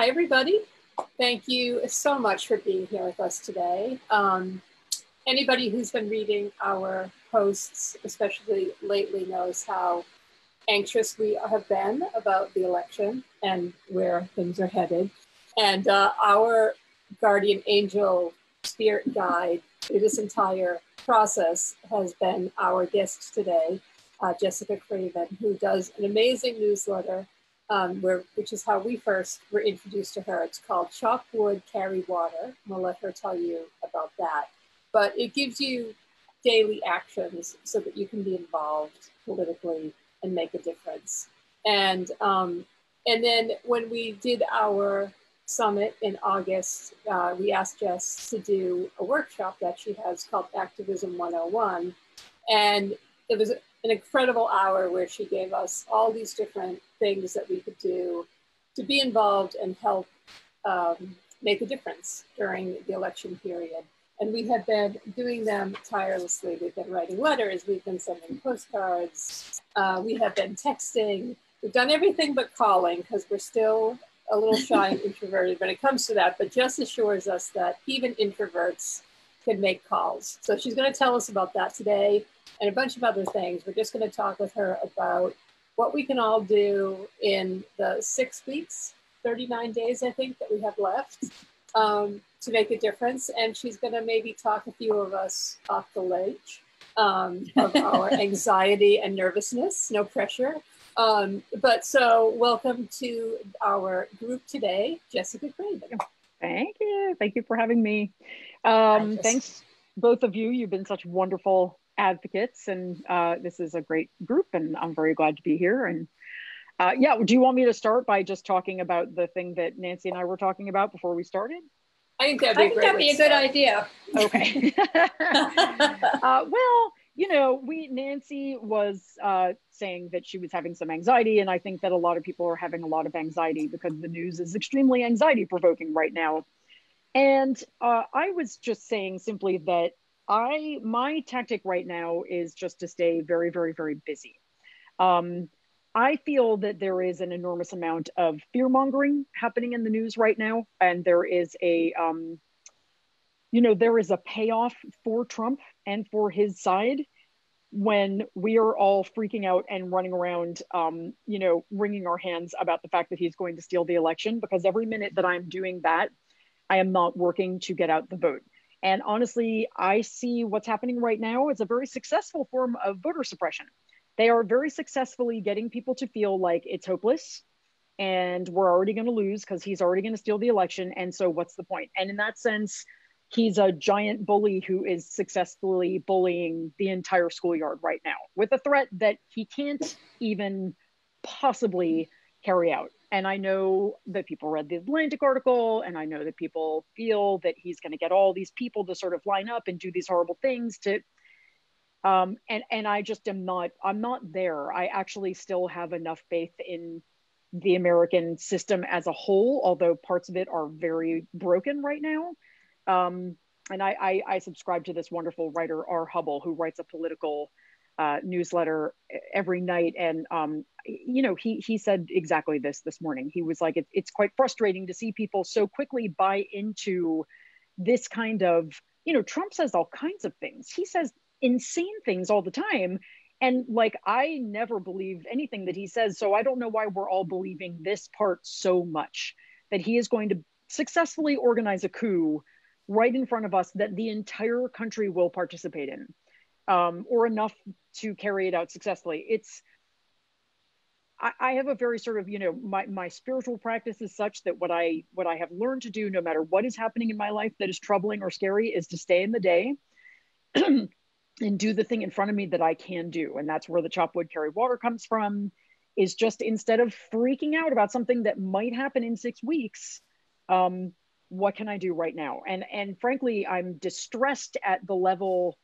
Hi, everybody. Thank you so much for being here with us today. Um, anybody who's been reading our posts, especially lately, knows how anxious we have been about the election and where things are headed. And uh, our guardian angel spirit guide through this entire process has been our guest today, uh, Jessica Craven, who does an amazing newsletter, um, where, which is how we first were introduced to her. It's called Chop Wood, Carry Water. We'll let her tell you about that. But it gives you daily actions so that you can be involved politically and make a difference. And um, and then when we did our summit in August, uh, we asked Jess to do a workshop that she has called Activism 101. And it was an incredible hour where she gave us all these different things that we could do to be involved and help um, make a difference during the election period. And we have been doing them tirelessly. We've been writing letters, we've been sending postcards, uh, we have been texting. We've done everything but calling because we're still a little shy and introverted when it comes to that. But Jess assures us that even introverts can make calls. So she's going to tell us about that today and a bunch of other things. We're just going to talk with her about what we can all do in the six weeks, 39 days, I think, that we have left um, to make a difference. And she's going to maybe talk a few of us off the ledge um, of our anxiety and nervousness, no pressure. Um, but so, welcome to our group today, Jessica Craven. Thank you. Thank you for having me. Um, just... Thanks, both of you. You've been such wonderful advocates, and uh, this is a great group, and I'm very glad to be here. And uh, yeah, do you want me to start by just talking about the thing that Nancy and I were talking about before we started? I think that'd be, I think that'd be a good idea. Okay. uh, well, you know, we Nancy was uh, saying that she was having some anxiety, and I think that a lot of people are having a lot of anxiety because the news is extremely anxiety provoking right now. And uh, I was just saying simply that I my tactic right now is just to stay very, very, very busy. Um, I feel that there is an enormous amount of fear mongering happening in the news right now, and there is a, um, you know, there is a payoff for Trump and for his side when we are all freaking out and running around, um, you know, wringing our hands about the fact that he's going to steal the election. Because every minute that I'm doing that, I am not working to get out the vote. And honestly, I see what's happening right now as a very successful form of voter suppression they are very successfully getting people to feel like it's hopeless and we're already going to lose because he's already going to steal the election. And so, what's the point? And in that sense, he's a giant bully who is successfully bullying the entire schoolyard right now with a threat that he can't even possibly carry out. And I know that people read the Atlantic article, and I know that people feel that he's going to get all these people to sort of line up and do these horrible things to um, and and I just am not I'm not there. I actually still have enough faith in the American system as a whole, although parts of it are very broken right now. Um, and I, I, I subscribe to this wonderful writer R. Hubbell, who writes a political uh, newsletter every night, and um, you know he he said exactly this this morning. He was like, it, it's quite frustrating to see people so quickly buy into this kind of you know Trump says all kinds of things. He says insane things all the time. And like, I never believe anything that he says. So I don't know why we're all believing this part so much that he is going to successfully organize a coup right in front of us that the entire country will participate in um, or enough to carry it out successfully. It's, I, I have a very sort of, you know, my, my spiritual practice is such that what I, what I have learned to do, no matter what is happening in my life that is troubling or scary is to stay in the day and do the thing in front of me that I can do. And that's where the chop wood carry water comes from is just instead of freaking out about something that might happen in six weeks, um, what can I do right now? And and frankly, I'm distressed at the level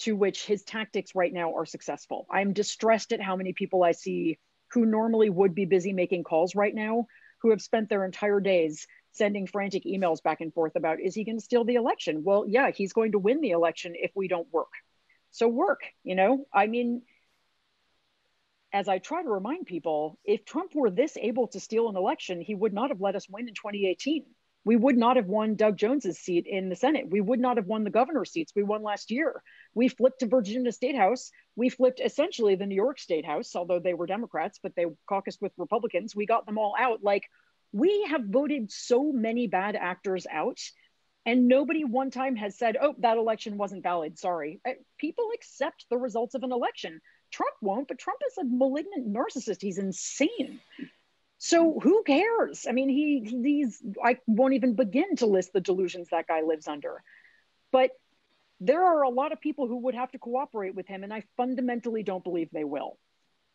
to which his tactics right now are successful. I'm distressed at how many people I see who normally would be busy making calls right now, who have spent their entire days sending frantic emails back and forth about is he going to steal the election? Well, yeah, he's going to win the election if we don't work. So work, you know, I mean, as I try to remind people, if Trump were this able to steal an election, he would not have let us win in 2018. We would not have won Doug Jones's seat in the Senate. We would not have won the governor's seats we won last year. We flipped to Virginia State House. We flipped essentially the New York State House, although they were Democrats, but they caucused with Republicans. We got them all out. Like we have voted so many bad actors out and nobody one time has said, oh, that election wasn't valid. Sorry. Uh, people accept the results of an election. Trump won't, but Trump is a malignant narcissist. He's insane. So who cares? I mean, he these I won't even begin to list the delusions that guy lives under. But there are a lot of people who would have to cooperate with him, and I fundamentally don't believe they will.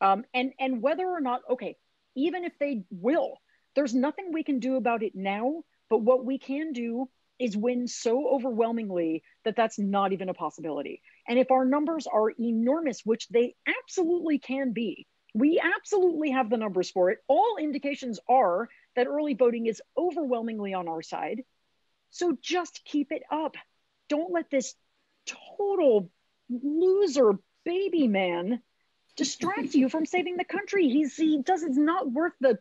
Um, and and whether or not, okay, even if they will, there's nothing we can do about it now. But what we can do is win so overwhelmingly that that's not even a possibility. And if our numbers are enormous, which they absolutely can be, we absolutely have the numbers for it. All indications are that early voting is overwhelmingly on our side. So just keep it up. Don't let this total loser baby man distract you from saving the country. He's he does it's not worth the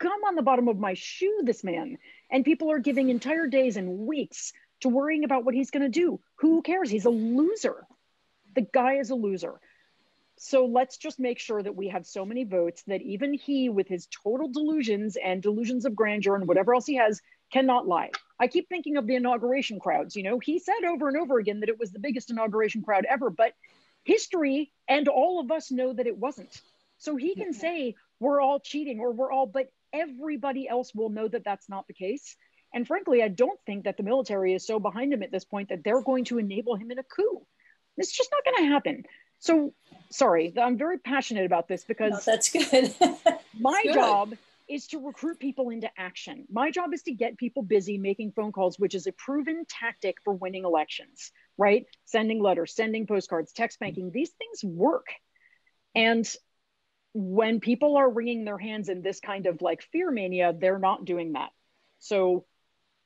gum on the bottom of my shoe, this man. And people are giving entire days and weeks to worrying about what he's going to do. Who cares? He's a loser. The guy is a loser. So let's just make sure that we have so many votes that even he, with his total delusions and delusions of grandeur and whatever else he has, cannot lie. I keep thinking of the inauguration crowds. You know, he said over and over again that it was the biggest inauguration crowd ever, but history and all of us know that it wasn't. So he can say we're all cheating or we're all, but everybody else will know that that's not the case. And frankly, I don't think that the military is so behind him at this point that they're going to enable him in a coup. It's just not going to happen. So, sorry, I'm very passionate about this because no, that's good. my good. job is to recruit people into action. My job is to get people busy making phone calls, which is a proven tactic for winning elections, right? Sending letters, sending postcards, text banking, these things work. And when people are wringing their hands in this kind of like fear mania, they're not doing that. So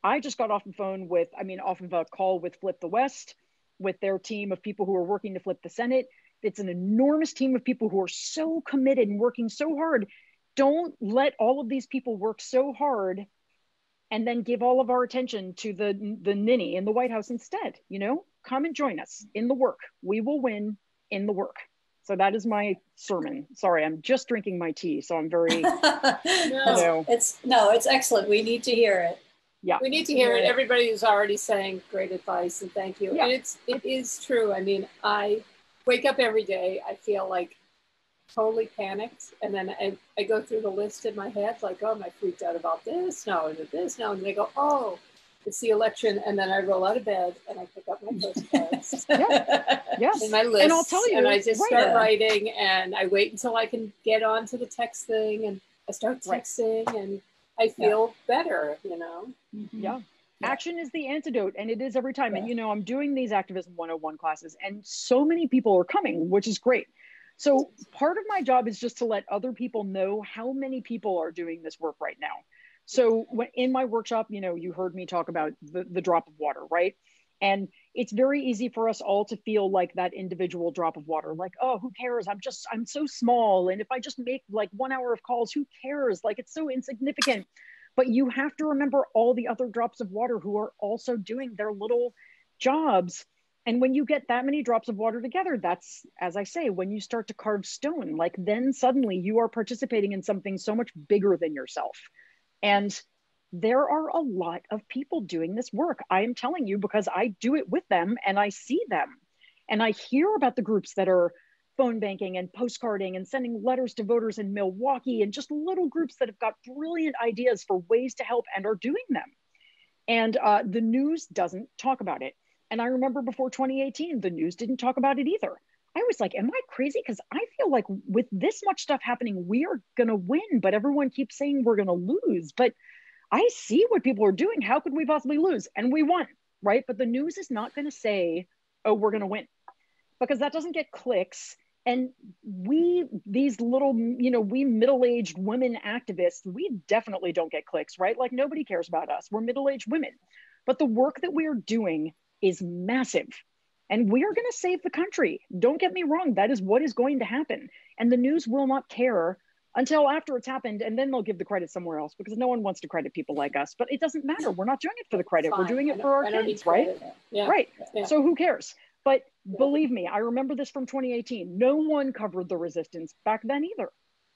I just got off the phone with, I mean, off of a call with Flip the West, with their team of people who are working to flip the Senate. It's an enormous team of people who are so committed and working so hard. Don't let all of these people work so hard and then give all of our attention to the the ninny in the White House instead. You know, come and join us in the work. We will win in the work. So that is my sermon. Sorry, I'm just drinking my tea, so I'm very. no, you know. it's no, it's excellent. We need to hear it. Yeah, we need to hear it. Everybody is already saying great advice and thank you. Yeah. And it's it is true. I mean, I wake up every day. I feel like totally panicked, and then I, I go through the list in my head, like, oh, am I freaked out about this? No, is it this? No, and they go, oh, it's the election, and then I roll out of bed and I pick up my postcards. yeah. Yes. And my list. And I'll tell you. And I just right. start writing and I wait until I can get on to the text thing and I start texting right. and I feel yeah. better, you know? Mm-hmm. Yeah. Yeah. Action is the antidote, and it is every time. Yeah. And you know, I'm doing these activism 101 classes, and so many people are coming, which is great. So, part of my job is just to let other people know how many people are doing this work right now. So in my workshop, you know, you heard me talk about the, the drop of water, right? And it's very easy for us all to feel like that individual drop of water, like, oh, who cares? I'm just, I'm so small. And if I just make like one hour of calls, who cares? Like it's so insignificant. But you have to remember all the other drops of water who are also doing their little jobs. And when you get that many drops of water together, that's, as I say, when you start to carve stone, like then suddenly you are participating in something so much bigger than yourself. And there are a lot of people doing this work. I am telling you because I do it with them and I see them. And I hear about the groups that are phone banking and postcarding and sending letters to voters in Milwaukee and just little groups that have got brilliant ideas for ways to help and are doing them. And uh, the news doesn't talk about it. And I remember before 2018, the news didn't talk about it either. I was like, am I crazy? Because I feel like with this much stuff happening, we are going to win, but everyone keeps saying we're going to lose. But I see what people are doing. How could we possibly lose? And we won, right? But the news is not going to say, oh, we're going to win because that doesn't get clicks. And we, these little, you know, we middle aged women activists, we definitely don't get clicks, right? Like nobody cares about us. We're middle aged women. But the work that we are doing is massive And we are going to save the country. Don't get me wrong. That is what is going to happen. And the news will not care until after it's happened. And then they'll give the credit somewhere else because no one wants to credit people like us. But it doesn't matter. We're not doing it for the credit. We're doing it for our kids, right? Yeah. Right. Yeah. So who cares? But. Believe me, I remember this from 2018. No one covered the resistance back then either.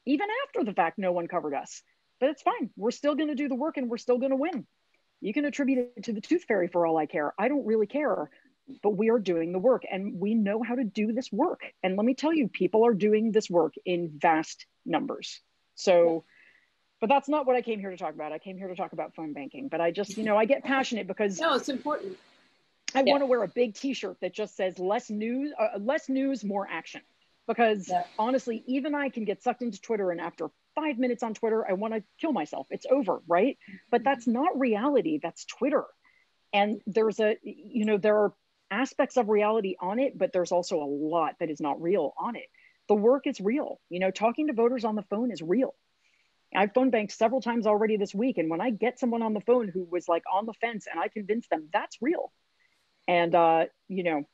Even after the fact, no one covered us. But it's fine. We're still going to do the work and we're still going to win. You can attribute it to the tooth fairy for all I care. I don't really care, but we are doing the work and we know how to do this work. And let me tell you, people are doing this work in vast numbers. So, but that's not what I came here to talk about. I came here to talk about phone banking. But I just, you know, I get passionate because no, it's important. I yeah. want to wear a big T-shirt that just says "less news, uh, less news, more action." Because yeah. honestly, even I can get sucked into Twitter, and after five minutes on Twitter, I want to kill myself. It's over, right? But that's not reality. That's Twitter. And there's a, you know, there are aspects of reality on it, but there's also a lot that is not real on it. The work is real. You know, talking to voters on the phone is real. I've phone banked several times already this week. And when I get someone on the phone who was like on the fence and I convince them that's real. And, uh, you know,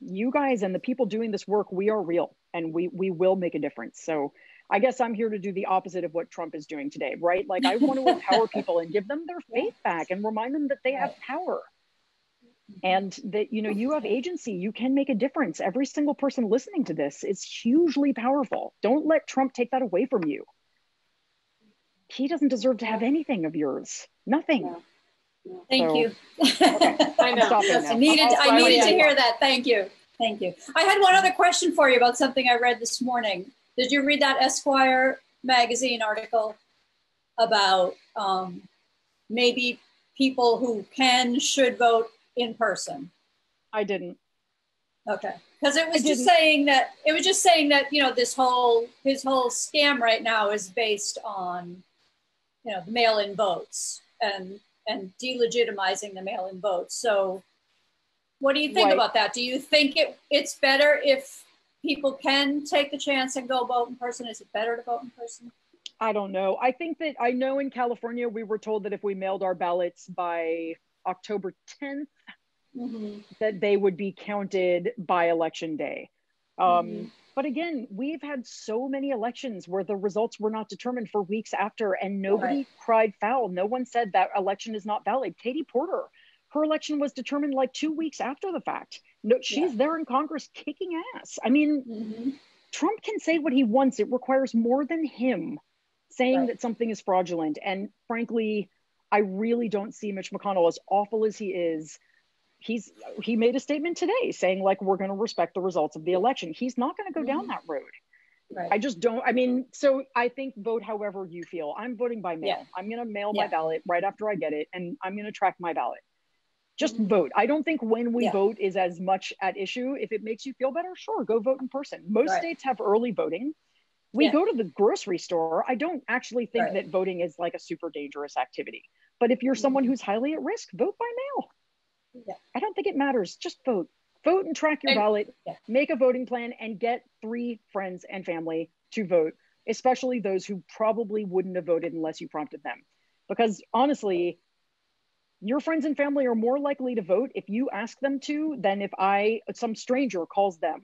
you guys and the people doing this work, we are real and we, we will make a difference. So I guess I'm here to do the opposite of what Trump is doing today, right? Like I want to empower people and give them their faith back and remind them that they have power. And that you know you have agency. You can make a difference. Every single person listening to this is hugely powerful. Don't let trump take that away from you. He doesn't deserve to have anything of yours. Nothing thank so, you. okay. i know. i needed i needed to hear that. Thank you. Thank you. I had one other question for you about something i read this morning. Did you read that Esquire magazine article about um, maybe people who can, should vote in person? I didn't. Okay. Because it was just saying that it was just saying that, you know, this whole his whole scam right now is based on, you know, mail-in votes. And and delegitimizing the mail-in votes. So what do you think right. about that? Do you think it it's better if people can take the chance and go vote in person? Is it better to vote in person? I don't know. I think that I know in California we were told that if we mailed our ballots by October 10th, mm-hmm. that they would be counted by election day. Um, mm-hmm. But again, we've had so many elections where the results were not determined for weeks after, and nobody right. cried foul. No one said that election is not valid. Katie Porter, her election was determined like two weeks after the fact. No, she's yeah. there in Congress kicking ass. I mean, mm-hmm. Trump can say what he wants. It requires more than him saying right. that something is fraudulent. And frankly, I really don't see Mitch McConnell as awful as he is. He's he made a statement today saying like we're going to respect the results of the election. He's not going to go mm-hmm. down that road. Right. I just don't. I mean, so I think vote however you feel. I'm voting by mail. Yeah. I'm going to mail yeah. my ballot right after I get it, and I'm going to track my ballot just vote. I don't think when we yeah. vote is as much at issue. If it makes you feel better, sure, go vote in person. Most right. states have early voting. We go to the grocery store. I don't actually think right. that voting is like a super dangerous activity. But if you're someone mm-hmm. who's highly at risk, vote by mail. Yeah. I don't think it matters. Just vote. Vote and track your and, ballot, yeah. make a voting plan, and get three friends and family to vote, especially those who probably wouldn't have voted unless you prompted them. Because honestly, your friends and family are more likely to vote if you ask them to than if I, some stranger calls them.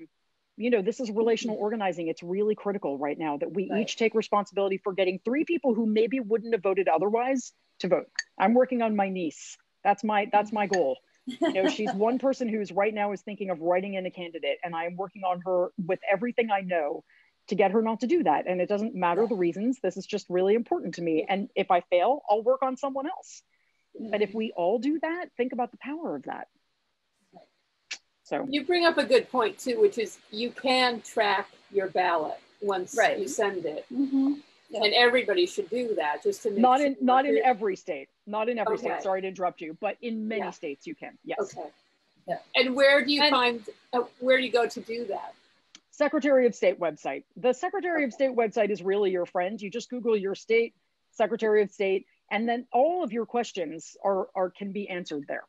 You know, this is relational mm-hmm. organizing. It's really critical right now that we right. each take responsibility for getting three people who maybe wouldn't have voted otherwise to vote. I'm working on my niece. That's my that's my goal. You know, she's one person who's right now is thinking of writing in a candidate, and I am working on her with everything I know to get her not to do that. And it doesn't matter the reasons. This is just really important to me. And if I fail, I'll work on someone else. But if we all do that, think about the power of that. So you bring up a good point too, which is you can track your ballot once right. you send it. Mm-hmm. Yeah. And everybody should do that just to make not sure in not in every state, not in every okay. state. Sorry to interrupt you, but in many yeah. states you can. Yes. Okay. Yeah. And where do you and, find uh, where do you go to do that? Secretary of State website. The Secretary okay. of State website is really your friend. You just Google your state Secretary of State and then all of your questions are, are can be answered there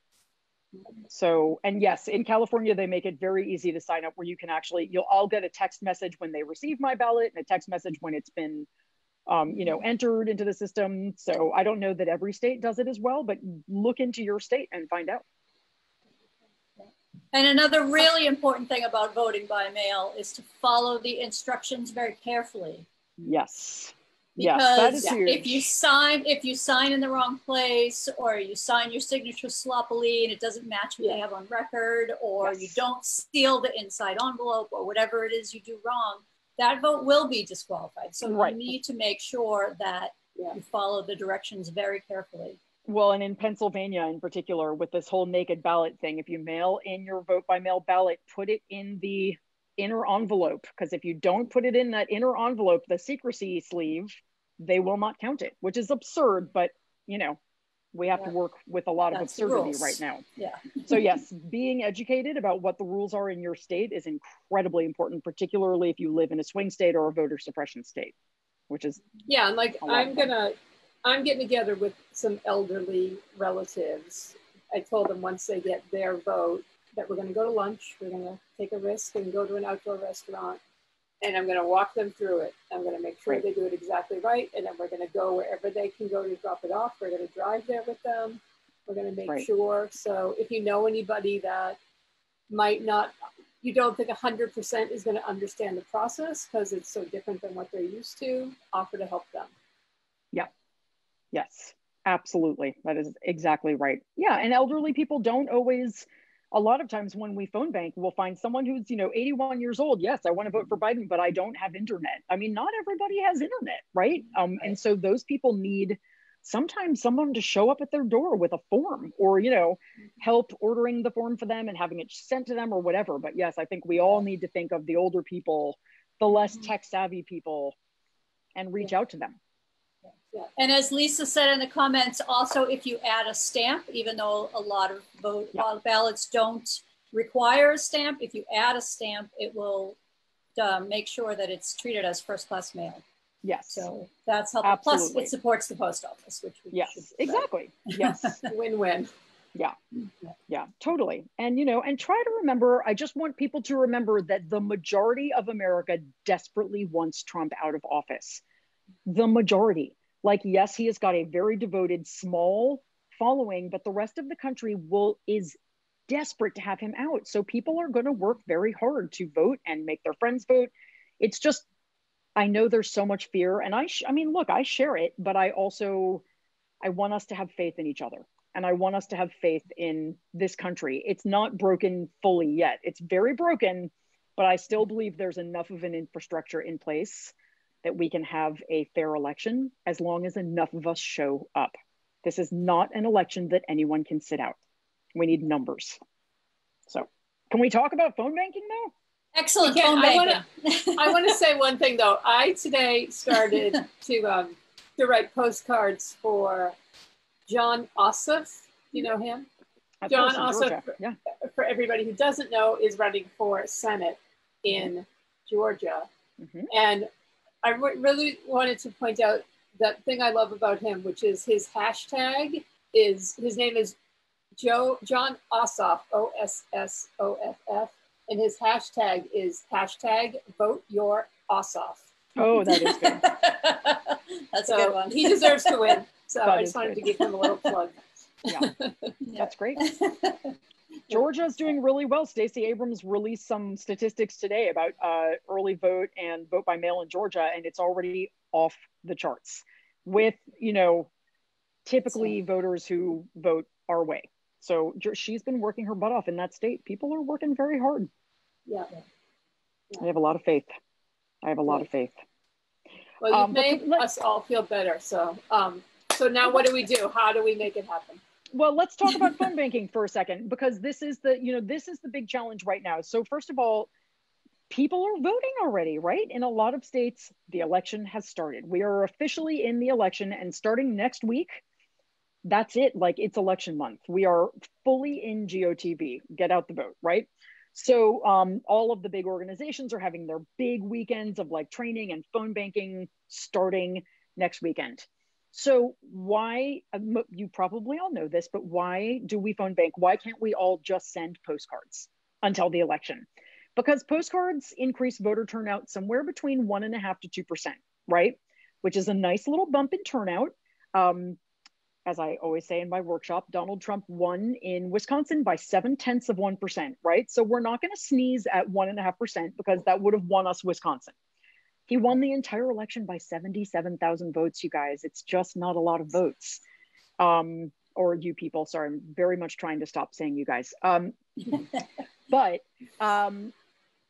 so and yes in california they make it very easy to sign up where you can actually you'll all get a text message when they receive my ballot and a text message when it's been um, you know entered into the system so i don't know that every state does it as well but look into your state and find out And another really important thing about voting by mail is to follow the instructions very carefully. Yes. Because yes, that is huge. if you sign if you sign in the wrong place or you sign your signature sloppily and it doesn't match what yeah. they have on record or yes. you don't seal the inside envelope or whatever it is you do wrong, that vote will be disqualified. So right. you need to make sure that yeah. you follow the directions very carefully. Well, and in Pennsylvania in particular, with this whole naked ballot thing, if you mail in your vote by mail ballot, put it in the inner envelope because if you don't put it in that inner envelope, the secrecy sleeve, they will not count it, which is absurd. But you know, we have yeah. to work with a lot That's of absurdity right now. Yeah. so yes, being educated about what the rules are in your state is incredibly important, particularly if you live in a swing state or a voter suppression state, which is yeah. And like I'm gonna, I'm getting together with some elderly relatives. I told them once they get their vote that we're going to go to lunch. We're going to take a risk and go to an outdoor restaurant. And I'm going to walk them through it. I'm going to make sure they do it exactly right. And then we're going to go wherever they can go to drop it off. We're going to drive there with them. We're going to make right. sure. So if you know anybody that might not, you don't think 100% is going to understand the process because it's so different than what they're used to, offer to help them. Yeah. Yes, absolutely. That is exactly right. Yeah. And elderly people don't always a lot of times when we phone bank, we'll find someone who's, you know, 81 years old. Yes, I want to vote for Biden, but I don't have internet. I mean, not everybody has internet, right? Um, and so those people need sometimes someone to show up at their door with a form or, you know, help ordering the form for them and having it sent to them or whatever. But yes, I think we all need to think of the older people, the less mm-hmm. tech savvy people, and reach out to them. Yeah. And as Lisa said in the comments, also if you add a stamp, even though a lot of vote yeah. ballots don't require a stamp, if you add a stamp, it will uh, make sure that it's treated as first class mail. Yes. So that's helpful. Absolutely. Plus, it supports the post office, which we yes, exactly. Yes, win-win. Yeah. Yeah, totally. And you know, and try to remember, I just want people to remember that the majority of America desperately wants Trump out of office. The majority. Like, yes, he has got a very devoted small following, but the rest of the country will is desperate to have him out. So people are going to work very hard to vote and make their friends vote. It's just I know there's so much fear and I sh- I mean, look, I share it, but I also I want us to have faith in each other. And I want us to have faith in this country. It's not broken fully yet. It's very broken, but I still believe there's enough of an infrastructure in place that we can have a fair election as long as enough of us show up. This is not an election that anyone can sit out. We need numbers. So, can we talk about phone banking now? Excellent. Phone banking. I want to say one thing though. I today started to um, to write postcards for Jon Ossoff. You know him? Jon Ossoff, yeah. for everybody who doesn't know, is running for Senate in Georgia. Mm-hmm. And I re- really wanted to point out that thing I love about him, which is his hashtag is his name is Joe Jon Ossoff O S S O F F, and his hashtag is hashtag Vote Your Ossoff. Oh, that is good. That's so a good one. he deserves to win. So that I just wanted good. to give him a little plug. Yeah, that's great. Georgia's doing really well. Stacey Abrams released some statistics today about uh, early vote and vote by mail in Georgia, and it's already off the charts with, you know, typically so, voters who vote our way. So she's been working her butt off in that state. People are working very hard. Yeah. yeah. I have a lot of faith. I have a lot of faith. Well, you've um, made us all feel better. So, um, so now what do we do? How do we make it happen? Well let's talk about phone banking for a second because this is the you know this is the big challenge right now. So first of all people are voting already right? In a lot of states the election has started. We are officially in the election and starting next week that's it. Like it's election month. We are fully in gotv get out the vote right? So um, all of the big organizations are having their big weekends of like training and phone banking starting next weekend so why um, you probably all know this, but why do we phone bank? Why can't we all just send postcards until the election? Because postcards increase voter turnout somewhere between one and a half to two percent, right? Which is a nice little bump in turnout. Um, as I always say in my workshop, Donald Trump won in Wisconsin by seven tenths of 1%, right? So we're not going to sneeze at one and a half percent because that would have won us Wisconsin. He won the entire election by 77,000 votes, you guys. It's just not a lot of votes. Um, or you people, sorry, I'm very much trying to stop saying you guys. Um, but um,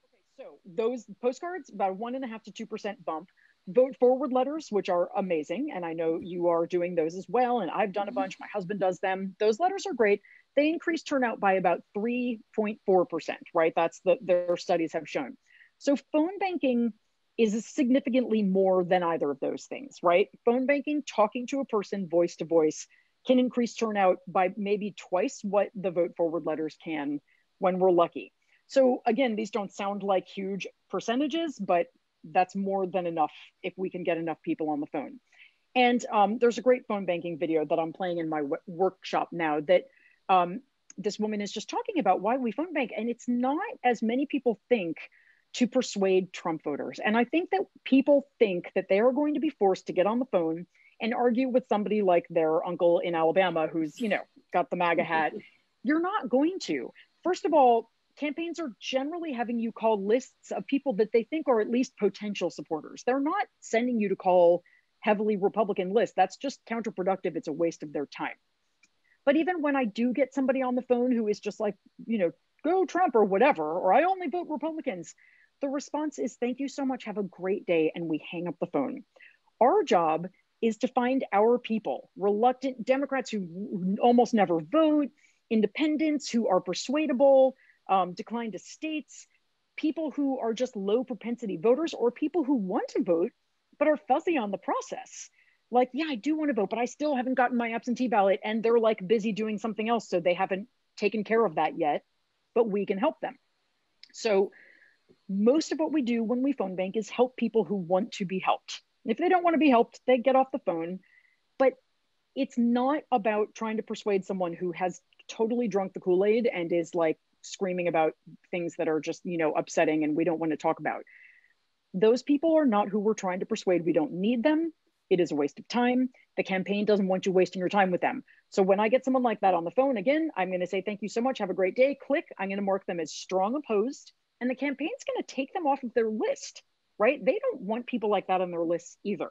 okay, so those postcards, about one and a half to 2% bump vote forward letters, which are amazing. And I know you are doing those as well. And I've done a bunch, my husband does them. Those letters are great. They increase turnout by about 3.4%, right? That's the their studies have shown. So phone banking is significantly more than either of those things, right? Phone banking, talking to a person voice to voice, can increase turnout by maybe twice what the vote forward letters can when we're lucky. So again, these don't sound like huge percentages, but that's more than enough if we can get enough people on the phone. And um, there's a great phone banking video that I'm playing in my workshop now that um, this woman is just talking about why we phone bank. And it's not as many people think to persuade Trump voters. And I think that people think that they are going to be forced to get on the phone and argue with somebody like their uncle in Alabama who's, you know, got the MAGA hat. You're not going to. First of all, campaigns are generally having you call lists of people that they think are at least potential supporters. They're not sending you to call heavily Republican lists. That's just counterproductive. It's a waste of their time. But even when I do get somebody on the phone who is just like, you know, go Trump or whatever, or I only vote Republicans, the response is thank you so much. Have a great day. And we hang up the phone. Our job is to find our people, reluctant Democrats who almost never vote, independents who are persuadable, um, declined states, people who are just low propensity voters, or people who want to vote but are fuzzy on the process. Like, yeah, I do want to vote, but I still haven't gotten my absentee ballot, and they're like busy doing something else, so they haven't taken care of that yet. But we can help them. So, most of what we do when we phone bank is help people who want to be helped. If they don't want to be helped, they get off the phone. But it's not about trying to persuade someone who has totally drunk the Kool Aid and is like screaming about things that are just, you know, upsetting and we don't want to talk about. Those people are not who we're trying to persuade. We don't need them. It is a waste of time. The campaign doesn't want you wasting your time with them. So when I get someone like that on the phone, again, I'm going to say, thank you so much. Have a great day. Click. I'm going to mark them as strong opposed. And the campaign's going to take them off of their list, right? They don't want people like that on their lists either.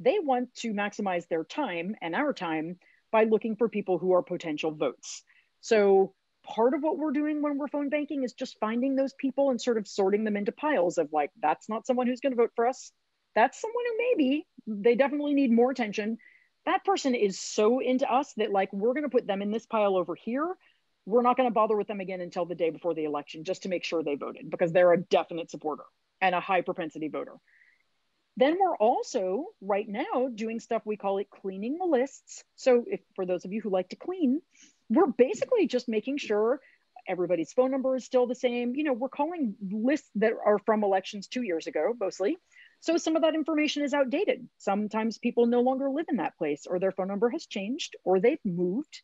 They want to maximize their time and our time by looking for people who are potential votes. So part of what we're doing when we're phone banking is just finding those people and sort of sorting them into piles of like, that's not someone who's going to vote for us. That's someone who maybe they definitely need more attention. That person is so into us that like we're going to put them in this pile over here. We're not going to bother with them again until the day before the election just to make sure they voted because they're a definite supporter and a high propensity voter. Then we're also right now doing stuff we call it cleaning the lists. So if for those of you who like to clean, we're basically just making sure everybody's phone number is still the same. You know, we're calling lists that are from elections two years ago, mostly. So some of that information is outdated. Sometimes people no longer live in that place, or their phone number has changed, or they've moved.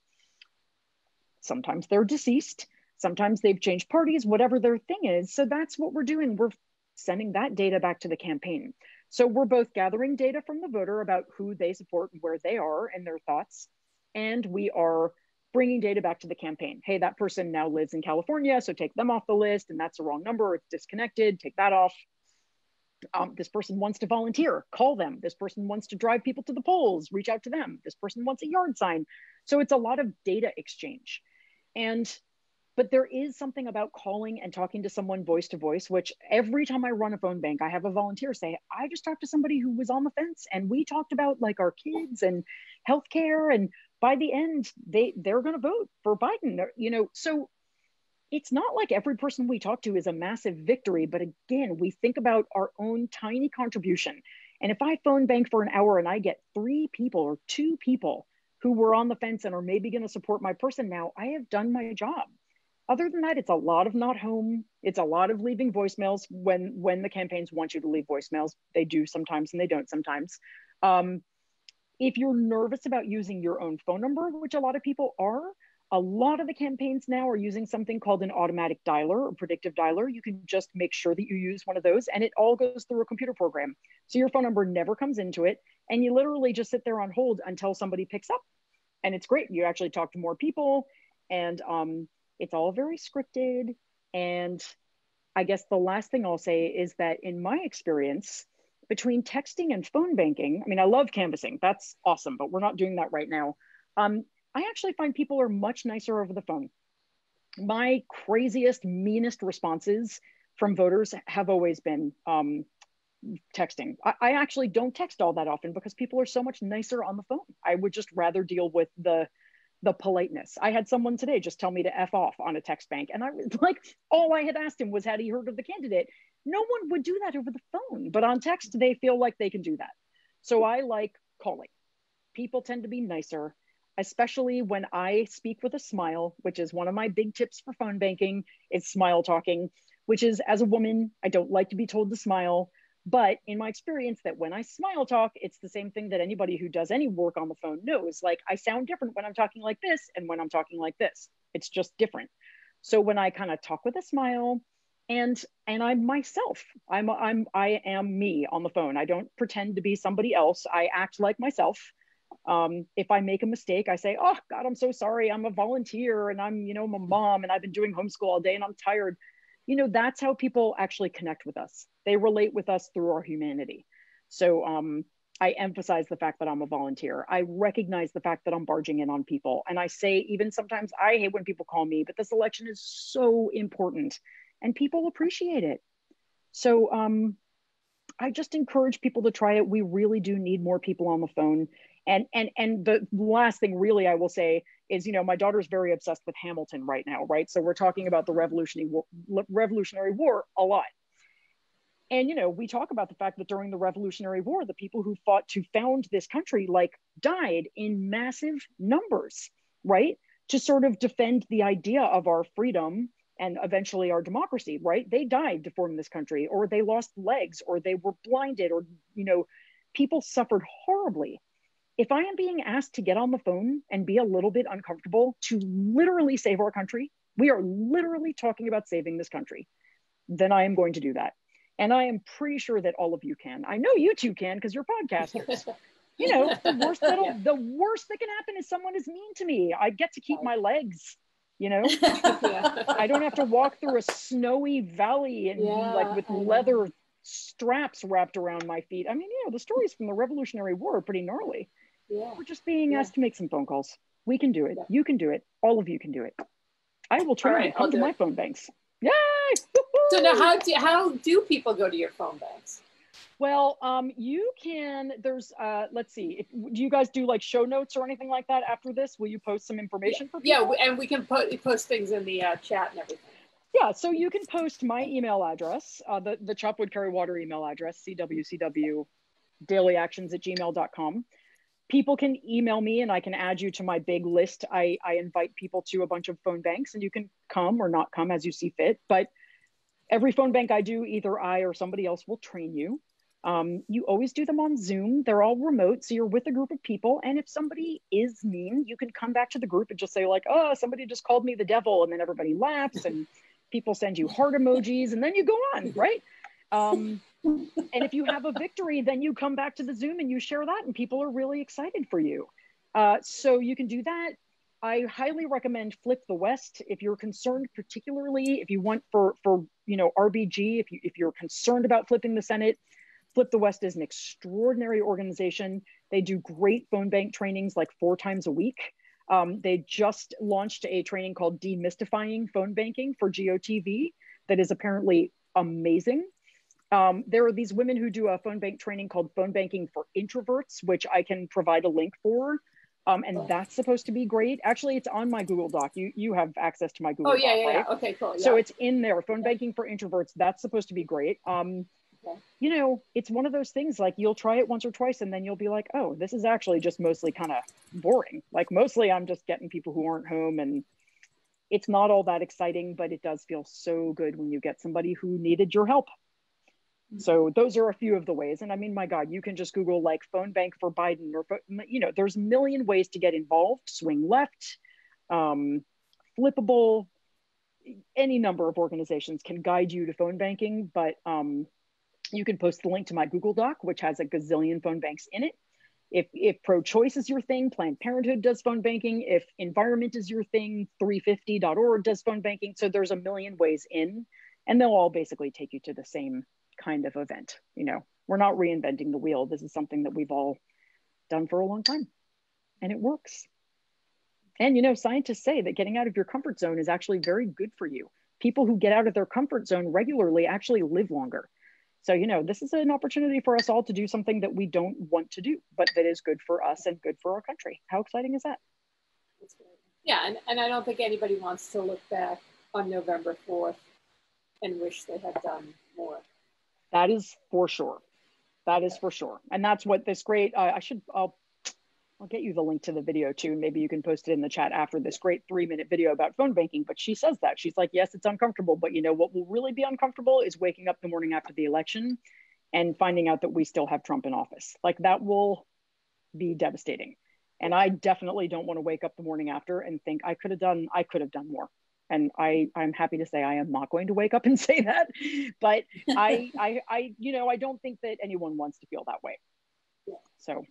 Sometimes they're deceased. Sometimes they've changed parties, whatever their thing is. So that's what we're doing. We're sending that data back to the campaign. So we're both gathering data from the voter about who they support and where they are and their thoughts. And we are bringing data back to the campaign. Hey, that person now lives in California, so take them off the list, and that's the wrong number, it's disconnected, take that off. Um, this person wants to volunteer, call them. This person wants to drive people to the polls, reach out to them. This person wants a yard sign. So it's a lot of data exchange. And but there is something about calling and talking to someone voice to voice, which every time I run a phone bank, I have a volunteer say, I just talked to somebody who was on the fence and we talked about like our kids and healthcare and by the end they they're going to vote for biden. You know so it's not like every person we talk to is a massive victory but again we think about our own tiny contribution. And if i phone bank for an hour and i get three people or two people who were on the fence and are maybe going to support my person now i have done my job other than that it's a lot of not home it's a lot of leaving voicemails when when the campaigns want you to leave voicemails they do sometimes and they don't sometimes um, if you're nervous about using your own phone number, which a lot of people are, a lot of the campaigns now are using something called an automatic dialer or predictive dialer. You can just make sure that you use one of those and it all goes through a computer program. So your phone number never comes into it. And you literally just sit there on hold until somebody picks up. And it's great. You actually talk to more people, and um, it's all very scripted. And I guess the last thing I'll say is that in my experience, between texting and phone banking, I mean, I love canvassing. That's awesome, but we're not doing that right now. Um, I actually find people are much nicer over the phone. My craziest, meanest responses from voters have always been um, texting. I, I, actually don't text all that often because people are so much nicer on the phone. I would just rather deal with the the politeness. I had someone today just tell me to F off on a text bank. And I was like, all I had asked him was, had he heard of the candidate? No one would do that over the phone, but on text, they feel like they can do that. So I like calling. People tend to be nicer, especially when I speak with a smile, which is one of my big tips for phone banking, is smile talking, which is as a woman, I don't like to be told to smile. But in my experience, that when I smile talk, it's the same thing that anybody who does any work on the phone knows. Like I sound different when I'm talking like this and when I'm talking like this. It's just different. So when I kind of talk with a smile, and and I'm myself. I'm I'm I am me on the phone. I don't pretend to be somebody else. I act like myself. Um, if I make a mistake, I say, "Oh God, I'm so sorry. I'm a volunteer, and I'm you know I'm a mom, and I've been doing homeschool all day, and I'm tired." You know, that's how people actually connect with us they relate with us through our humanity. So um, I emphasize the fact that I'm a volunteer. I recognize the fact that I'm barging in on people. And I say, even sometimes I hate when people call me, but this election is so important and people appreciate it. So um, I just encourage people to try it. We really do need more people on the phone. And and and the last thing really I will say is, you know, my daughter's very obsessed with Hamilton right now, right? So we're talking about the Revolutionary War, Revolutionary War a lot. And, you know, we talk about the fact that during the Revolutionary War, the people who fought to found this country like died in massive numbers, right? To sort of defend the idea of our freedom and eventually our democracy, right? They died to form this country, or they lost legs, or they were blinded, or, you know, people suffered horribly. If I am being asked to get on the phone and be a little bit uncomfortable to literally save our country, we are literally talking about saving this country, then I am going to do that. And I am pretty sure that all of you can. I know you two can because you're podcasters. you know, the worst that'll yeah. the worst that can happen is someone is mean to me. I get to keep my legs. You know, yeah. I don't have to walk through a snowy valley and yeah, like with leather straps wrapped around my feet. I mean, you know, the stories from the Revolutionary War are pretty gnarly. Yeah. We're just being asked to make some phone calls. We can do it. You can do it. All of you can do it. I will try. Right, Come to my phone banks. Yay! So now, how do how do people go to your phone banks? Well, um, you can. There's, uh, let's see. If, do you guys do like show notes or anything like that after this? Will you post some information yeah. for people? Yeah, and we can put post things in the uh, chat and everything. Yeah, so you can post my email address, uh, the the Chop Wood Carry Water email address, cwcw dailyactions at gmail.com people can email me and I can add you to my big list. I, I invite people to a bunch of phone banks and you can come or not come as you see fit. But every phone bank I do, either I or somebody else will train you. Um, you always do them on Zoom. They're all remote. So you're with a group of people. And if somebody is mean, you can come back to the group and just say, like, oh, somebody just called me the devil. And then everybody laughs and people send you heart emojis and then you go on, right? Um, and if you have a victory, then you come back to the Zoom and you share that, and people are really excited for you. Uh, so you can do that. I highly recommend Flip the West if you're concerned, particularly if you want for for you know RBG. If you if you're concerned about flipping the Senate, Flip the West is an extraordinary organization. They do great phone bank trainings like four times a week. Um, they just launched a training called Demystifying Phone Banking for GOTV that is apparently amazing. Um, there are these women who do a phone bank training called Phone Banking for Introverts, which I can provide a link for. Um, and that's supposed to be great. Actually, it's on my Google Doc. You you have access to my Google. Oh yeah, Doc, yeah, right? yeah. Okay, cool. Yeah. So it's in there. Phone banking for introverts. That's supposed to be great. Um, okay. you know, it's one of those things like you'll try it once or twice, and then you'll be like, oh, this is actually just mostly kind of boring. Like mostly, I'm just getting people who aren't home, and it's not all that exciting, but it does feel so good when you get somebody who needed your help so those are a few of the ways. And I mean, my God, you can just Google like phone bank for Biden or, you know, there's a million ways to get involved, swing left, um, flippable, any number of organizations can guide you to phone banking, but um, you can post the link to my Google Doc, which has a gazillion phone banks in it. If, if pro-choice is your thing, Planned Parenthood does phone banking. If environment is your thing, 350.org does phone banking. So there's a million ways in, and they'll all basically take you to the same kind of event. You know, we're not reinventing the wheel. This is something that we've all done for a long time, and it works. And you know, scientists say that getting out of your comfort zone is actually very good for you. People who get out of their comfort zone regularly actually live longer so, you know, this is an opportunity for us all to do something that we don't want to do, but that is good for us and good for our country. How exciting is that? Yeah, and, and I don't think anybody wants to look back on November 4th and wish they had done more. That is for sure. That is for sure. And that's what this great, uh, I should, I'll I'll get you the link to the video too. Maybe you can post it in the chat after this great three minute video about phone banking. But she says that she's like, yes, it's uncomfortable, but you know what will really be uncomfortable is waking up the morning after the election and finding out that we still have Trump in office. Like that will be devastating. And I definitely don't want to wake up the morning after and think I could have done, I could have done more. And I, I'm happy to say I am not going to wake up and say that. But I, I, I, you know, I don't think that anyone wants to feel that way. So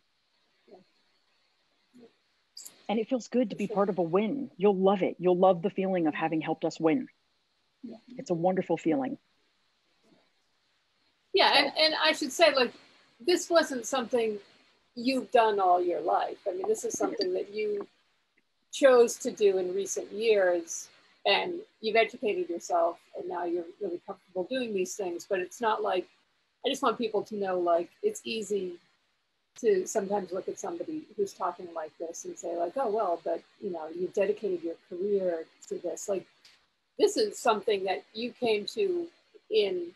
and it feels good to be part of a win. You'll love it. You'll love the feeling of having helped us win. It's a wonderful feeling. Yeah, and, and I should say, like, this wasn't something you've done all your life. I mean, this is something that you chose to do in recent years and you've educated yourself and now you're really comfortable doing these things. But it's not like, I just want people to know, like, it's easy to sometimes look at somebody who's talking like this and say like, oh, well, but you know, you dedicated your career to this. Like, this is something that you came to in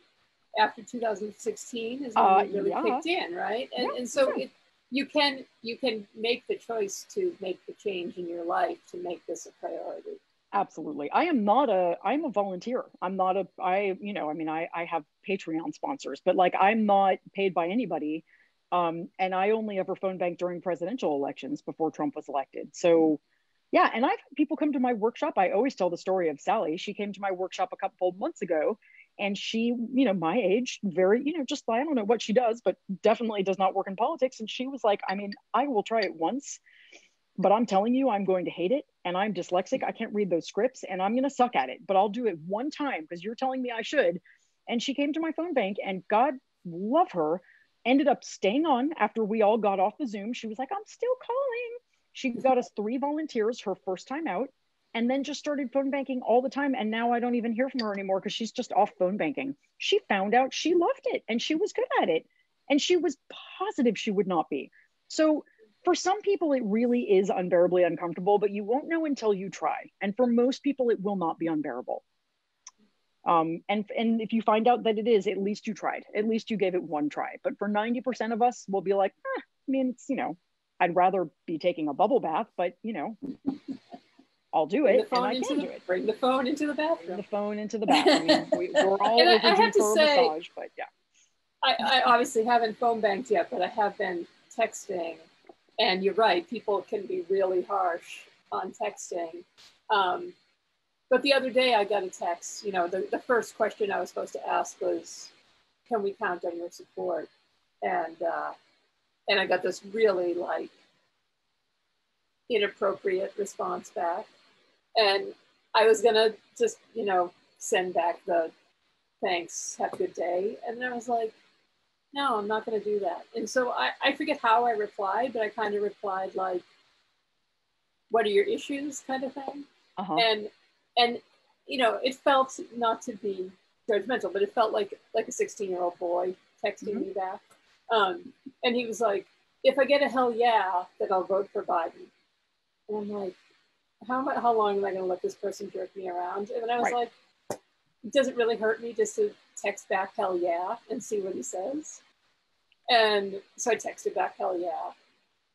after 2016 is when uh, it really yeah. kicked in, right? And, yeah, and so it, you can you can make the choice to make the change in your life to make this a priority. Absolutely. I am not a I'm a volunteer. I'm not a I you know, I mean I I have Patreon sponsors, but like I'm not paid by anybody um, and I only ever phone bank during presidential elections before Trump was elected. So, yeah, and I've had people come to my workshop. I always tell the story of Sally. She came to my workshop a couple months ago, and she, you know, my age, very, you know, just I don't know what she does, but definitely does not work in politics. And she was like, I mean, I will try it once, but I'm telling you, I'm going to hate it. And I'm dyslexic. I can't read those scripts, and I'm going to suck at it. But I'll do it one time because you're telling me I should. And she came to my phone bank, and God love her ended up staying on after we all got off the Zoom. She was like, I'm still calling. She got us three volunteers her first time out and then just started phone banking all the time. And now I don't even hear from her anymore because she's just off phone banking. She found out she loved it and she was good at it. And she was positive she would not be. So for some people, it really is unbearably uncomfortable, but you won't know until you try. And for most people, it will not be unbearable. Um, and, and if you find out that it is, at least you tried. At least you gave it one try. But for 90% of us, we'll be like, eh, I mean, it's, you know, I'd rather be taking a bubble bath, but, you know, I'll do it. and I can the, do it. Bring the phone into the bathroom. Bring the phone into the bathroom. I mean, we, are all overdue I have to for say, a massage, but yeah. I, I obviously haven't phone banked yet, but I have been texting. And you're right, people can be really harsh on texting. Um, but the other day I got a text, you know, the, the first question I was supposed to ask was, can we count on your support? And, uh, and I got this really like inappropriate response back. And I was gonna just, you know, send back the thanks, have a good day. And I was like, no, I'm not gonna do that. And so I, I forget how I replied, but I kind of replied like, what are your issues kind of thing. Uh-huh. And and you know, it felt not to be judgmental, but it felt like like a 16 year old boy texting mm-hmm. me back. Um, and he was like, "If I get a hell yeah, then I'll vote for Biden." And I'm like, "How how long am I going to let this person jerk me around?" And then I was right. like, "Does it really hurt me just to text back hell yeah and see what he says?" And so I texted back hell yeah.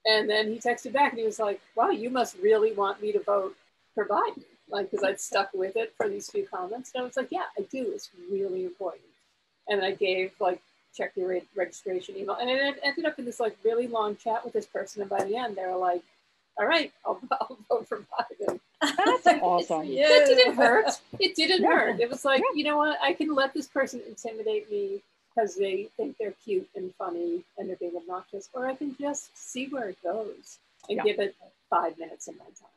And then he texted back and he was like, "Wow, you must really want me to vote for Biden." like because I'd stuck with it for these few comments. And I was like, yeah, I do. It's really important. And I gave like check your re- registration email, and it ended up in this like really long chat with this person. And by the end, they were like, all right, I'll, I'll vote for Biden. That's awesome. yeah. It didn't hurt. It didn't yeah. hurt. It was like, yeah. you know what? I can let this person intimidate me because they think they're cute and funny and they're being obnoxious, or I can just see where it goes and yeah. give it five minutes of my time.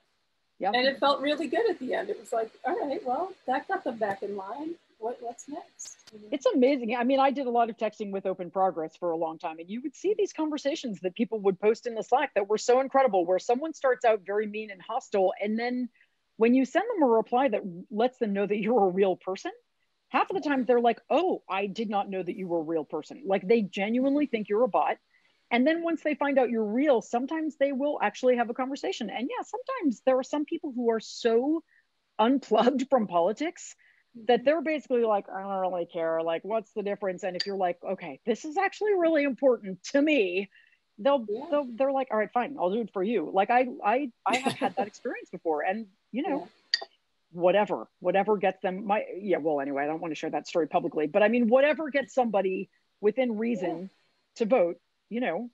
Yeah. And it felt really good at the end. It was like, all right, well, that got them back in line. What, what's next? Mm-hmm. It's amazing. I mean, I did a lot of texting with Open Progress for a long time, and you would see these conversations that people would post in the Slack that were so incredible, where someone starts out very mean and hostile, and then when you send them a reply that lets them know that you're a real person, half of the time they're like, oh, I did not know that you were a real person. Like they genuinely think you're a bot. And then once they find out you're real, sometimes they will actually have a conversation. And yeah, sometimes there are some people who are so unplugged from politics that they're basically like, I don't really care. Like, what's the difference? And if you're like, okay, this is actually really important to me, they'll, yeah. they'll they're like, all right, fine, I'll do it for you. Like I I I have had that experience before. And you know, yeah. whatever, whatever gets them my yeah, well anyway, I don't want to share that story publicly, but I mean whatever gets somebody within reason yeah. to vote you know,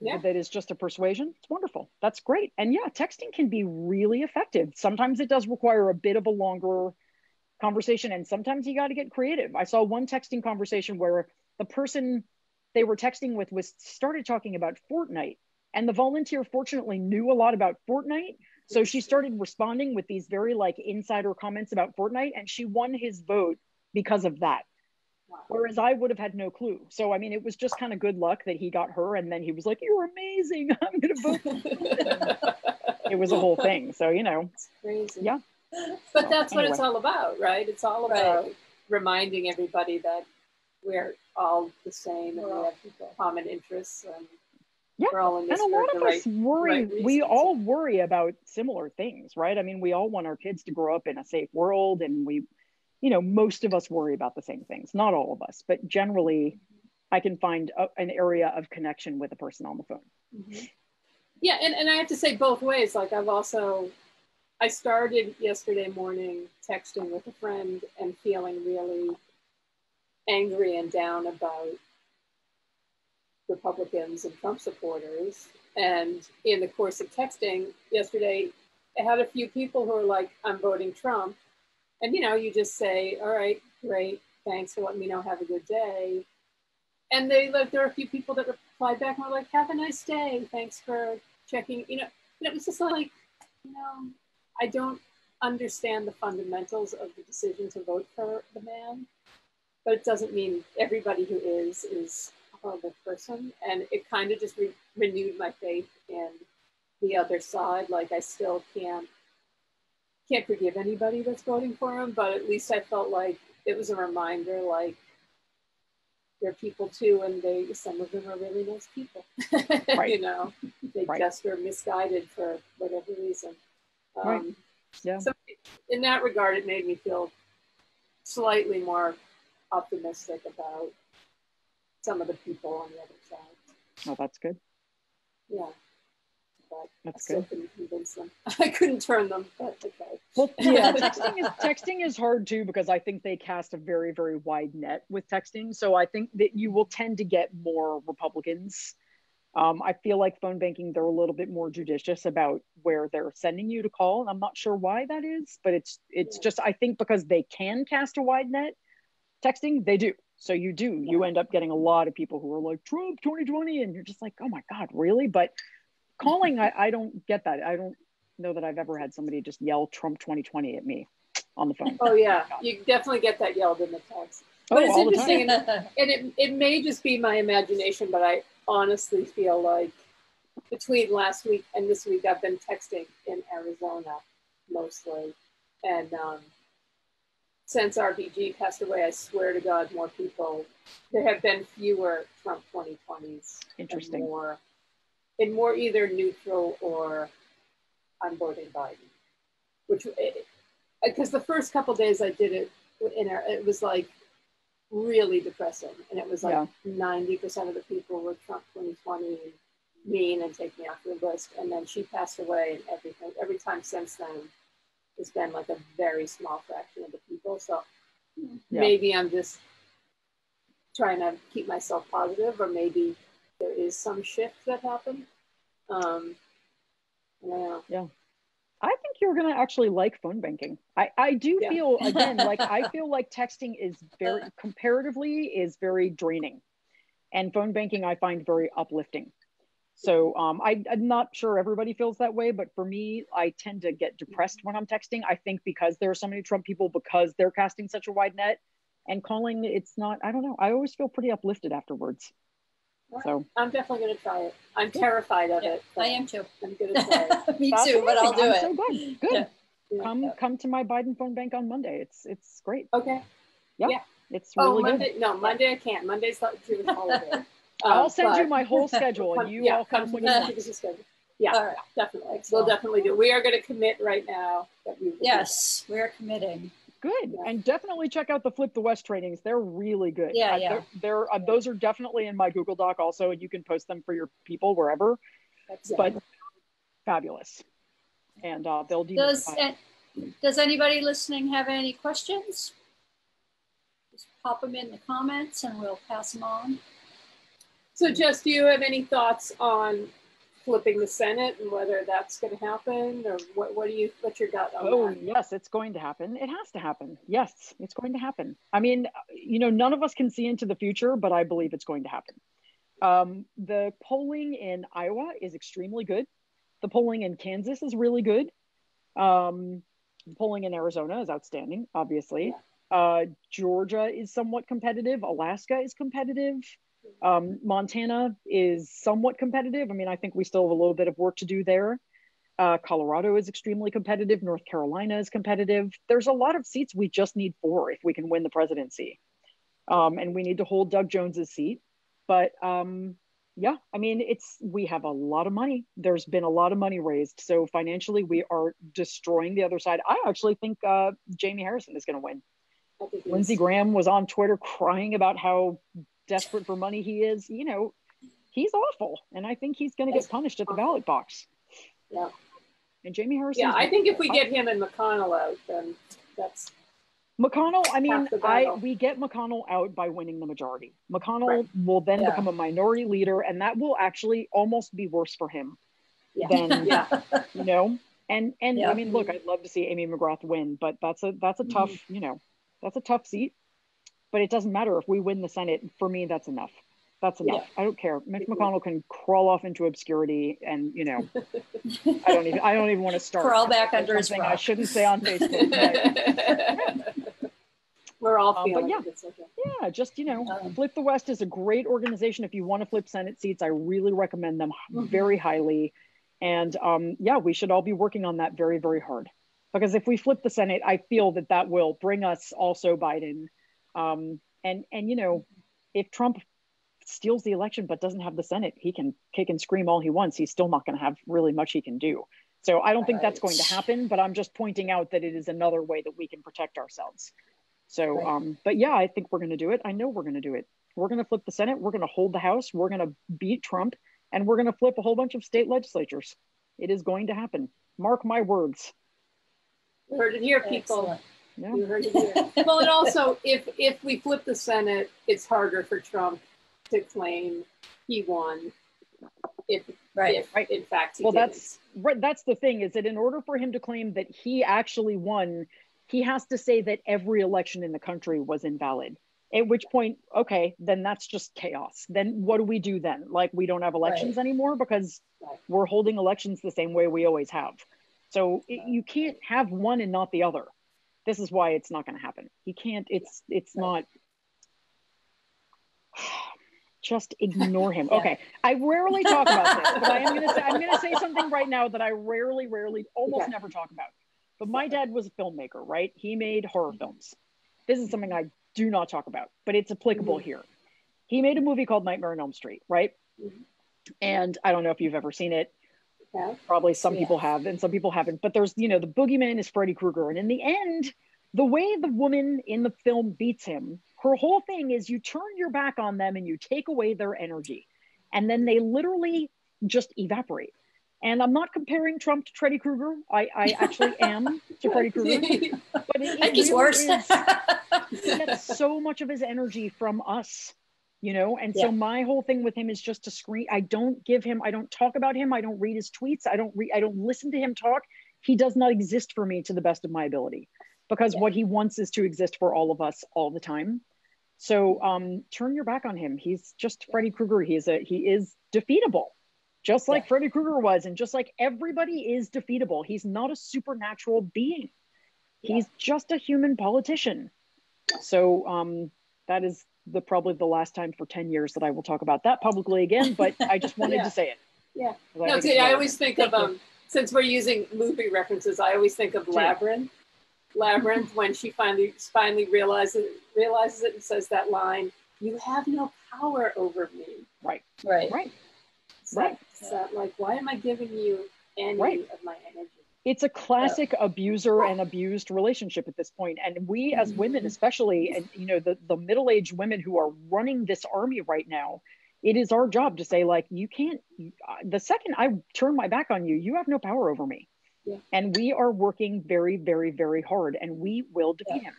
yeah. that is just a persuasion, it's wonderful. That's great. And yeah, texting can be really effective. Sometimes it does require a bit of a longer conversation, and sometimes you got to get creative. I saw one texting conversation where the person they were texting with was started talking about Fortnite. And the volunteer fortunately knew a lot about Fortnite. So she started responding with these very like insider comments about Fortnite, and she won his vote because of that. Whereas I would have had no clue. So I mean, it was just kind of good luck that he got her, and then he was like, "You're amazing. I'm going to vote." it was a whole thing. So you know, it's crazy. Yeah. But that's anyway. what it's all about, right? It's all about right. reminding everybody that we're all the same and we have common interests and yeah. we're all in this and a lot of us worry right we all worry about similar things right i mean we all want our kids to grow up in a safe world and we you know, most of us worry about the same things. Not all of us, but generally, I can find a, an area of connection with a person on the phone. Mm-hmm. Yeah, and, and I have to say both ways. Like I've also, I started yesterday morning texting with a friend and feeling really angry and down about Republicans and Trump supporters. And in the course of texting yesterday, I had a few people who were like, I'm voting Trump and you know, you just say, all right, great, thanks for letting me know, have a good day. And they like there are a few people that replied back and were like, have a nice day, thanks for checking. You know, and it was just like, you know, I don't understand the fundamentals of the decision to vote for the man, but it doesn't mean everybody who is is a horrible person. And it kind of just re- renewed my faith in the other side. Like I still can't can't forgive anybody that's voting for him, but at least I felt like it was a reminder like they're people too, and they some of them are really nice people. Right. you know, they right. just are misguided for whatever reason. Um, right. Yeah. So in that regard, it made me feel slightly more optimistic about some of the people on the other side. Oh, that's good. Yeah but That's I still good. couldn't convince them. I couldn't turn them, but okay. Well, yeah, texting is texting is hard too because I think they cast a very very wide net with texting. So I think that you will tend to get more Republicans. Um, I feel like phone banking they're a little bit more judicious about where they're sending you to call. And I'm not sure why that is, but it's it's yeah. just I think because they can cast a wide net. Texting they do. So you do. You end up getting a lot of people who are like Trump 2020, and you're just like, oh my god, really? But calling, I, I don't get that. I don't know that I've ever had somebody just yell Trump 2020 at me on the phone. Oh yeah, you definitely get that yelled in the text. But oh, it's interesting, and, and it, it may just be my imagination, but I honestly feel like between last week and this week, I've been texting in Arizona mostly. And um, since RBG passed away, I swear to God, more people, there have been fewer Trump 2020s. Interesting. More in more either neutral or I'm voting Biden, which because the first couple days I did it in our, it was like really depressing, and it was like 90% of the people were Trump 2020 mean and take me off the list, and then she passed away, and everything every time since then it's been like a very small fraction of the people. So yeah. maybe I'm just trying to keep myself positive, or maybe there is some shift that happened. Um, yeah. Yeah. I think you're gonna actually like phone banking. I, I do yeah. feel again like I feel like texting is very comparatively is very draining, and phone banking I find very uplifting. So um, I, I'm not sure everybody feels that way, but for me, I tend to get depressed when I'm texting. I think because there are so many Trump people, because they're casting such a wide net, and calling, it's not. I don't know. I always feel pretty uplifted afterwards. So I'm definitely going to try it. I'm terrified of yeah, it. I am too. I'm going to try it. Me That's too, amazing. but I'll do I'm it. So good. Good. Yeah. Come yeah. come to my Biden phone bank on Monday. It's it's great. Okay. Yep. Yeah. It's oh, really oh, Monday, good. No, Monday I can't. Monday's not Jewish holiday. Um, I'll send you my whole schedule and you all come when you want. Yeah, right. definitely. We'll definitely do. We are going to commit right now. That we yes, we are committing. Good, yeah. and definitely check out the Flip the West trainings. They're really good. Yeah, uh, yeah. They're, they're uh, those are definitely in my Google Doc also, and you can post them for your people wherever. That's but yeah. fabulous, and uh, they'll does does anybody listening have any questions? Just pop them in the comments, and we'll pass them on. So, Jess, do you have any thoughts on flipping the Senate and whether that's going to happen, or what? What do you? What's your gut on oh, that? yes, it's going to happen. It has to happen. Yes, it's going to happen. I mean, you know, none of us can see into the future, but I believe it's going to happen. Um, the polling in Iowa is extremely good. The polling in Kansas is really good. Um, polling in Arizona is outstanding, obviously. Uh, Georgia is somewhat competitive. Alaska is competitive. Um, Montana is somewhat competitive. I mean, I think we still have a little bit of work to do there. Uh, Colorado is extremely competitive. North Carolina is competitive. There's a lot of seats we just need four if we can win the presidency. Um, and we need to hold Doug Jones's seat. But um, yeah, I mean, it's we have a lot of money. There's been a lot of money raised. So financially, we are destroying the other side. I actually think uh, Jamie Harrison is going to win. Lindsey Graham was on Twitter crying about how desperate for money he is, you know, he's awful. And I think he's going to get punished at the ballot box. Yeah. And Jamie Harrison. Yeah, I think if we get him and McConnell out, then that's. McConnell, I mean, I we get McConnell out by winning the majority. McConnell right. will then yeah. become a minority leader, and that will actually almost be worse for him yeah. than yeah. you know. And and yeah. I mean, look, I'd love to see Amy McGrath win, but that's a that's a tough, mm-hmm. you know, that's a tough seat. But it doesn't matter if we win the Senate. For me, that's enough. That's enough. Yeah. I don't care. Mitch McConnell can crawl off into obscurity, and you know, I don't even. I don't even want to start. Crawl back under his rock. I shouldn't say on Facebook. We're all feeling um, but yeah, okay. yeah, just you know, um, Flip the West is a great organization. If you want to flip Senate seats, I really recommend them mm-hmm. very highly. And um, yeah, we should all be working on that very, very hard. Because if we flip the Senate, I feel that that will bring us also Biden um, and and you know, if Trump steals the election but doesn't have the Senate, he can kick and scream all he wants. He's still not going to have really much he can do. So I don't think that's going to happen. But I'm just pointing out that it is another way that we can protect ourselves. So, right. um, but yeah, I think we're going to do it. I know we're going to do it. We're going to flip the Senate. We're going to hold the House. We're going to beat Trump, and we're going to flip a whole bunch of state legislatures. It is going to happen. Mark my words. You heard it here, people. Excellent. Yeah. You heard it here. well, and also, if if we flip the Senate, it's harder for Trump to claim he won. If right, if, right. in fact, well, didn't. that's right. That's the thing is that in order for him to claim that he actually won, he has to say that every election in the country was invalid. At which point, okay, then that's just chaos. Then what do we do then? Like we don't have elections right. anymore because right. we're holding elections the same way we always have. So it, you can't have one and not the other this is why it's not going to happen. He can't. It's it's not. Just ignore him. yeah. Okay, I rarely talk about this, but I am going to say I'm going to say something right now that I rarely, rarely, almost okay. never talk about. But my dad was a filmmaker, right? He made horror films. This is something I do not talk about, but it's applicable mm-hmm. here. He made a movie called Nightmare on Elm Street, right? Mm-hmm. And I don't know if you've ever seen it. Yeah. Probably some yeah. people have, and some people haven't. But there's, you know, the boogeyman is Freddy Krueger. And in the end, the way the woman in the film beats him, her whole thing is you turn your back on them and you take away their energy. And then they literally just evaporate. And I'm not comparing Trump to Freddy Krueger. I, I actually am to Freddy Krueger. But it, it really worse. is, he gets so much of his energy from us you know and yeah. so my whole thing with him is just to screen i don't give him i don't talk about him i don't read his tweets i don't read i don't listen to him talk he does not exist for me to the best of my ability because yeah. what he wants is to exist for all of us all the time. So um, turn your back on him. He's just Freddy Krueger. He is a he is defeatable, just like yeah. Freddy Krueger was, and just like everybody is defeatable. He's not a supernatural being. He's just a human politician. So um, that is the probably the last time for 10 years that I will talk about that publicly again, but I just wanted yeah. to say it. Yeah. No, see, I always think of um since we're using movie references, I always think of Labyrinth. Labyrinth when she finally finally realizes realizes it and says that line, "You have no power over me." Right. Right. Right. Is right. That, that like, why am I giving you any right. of my energy? It's a classic yeah. abuser and abused relationship at this point, and we as women, mm-hmm. especially, and you know, the the middle aged women who are running this army right now, it is our job to say like, you can't. The second I turn my back on you, you have no power over me yeah. And we are working very, very, very hard and we will defeat yeah. him.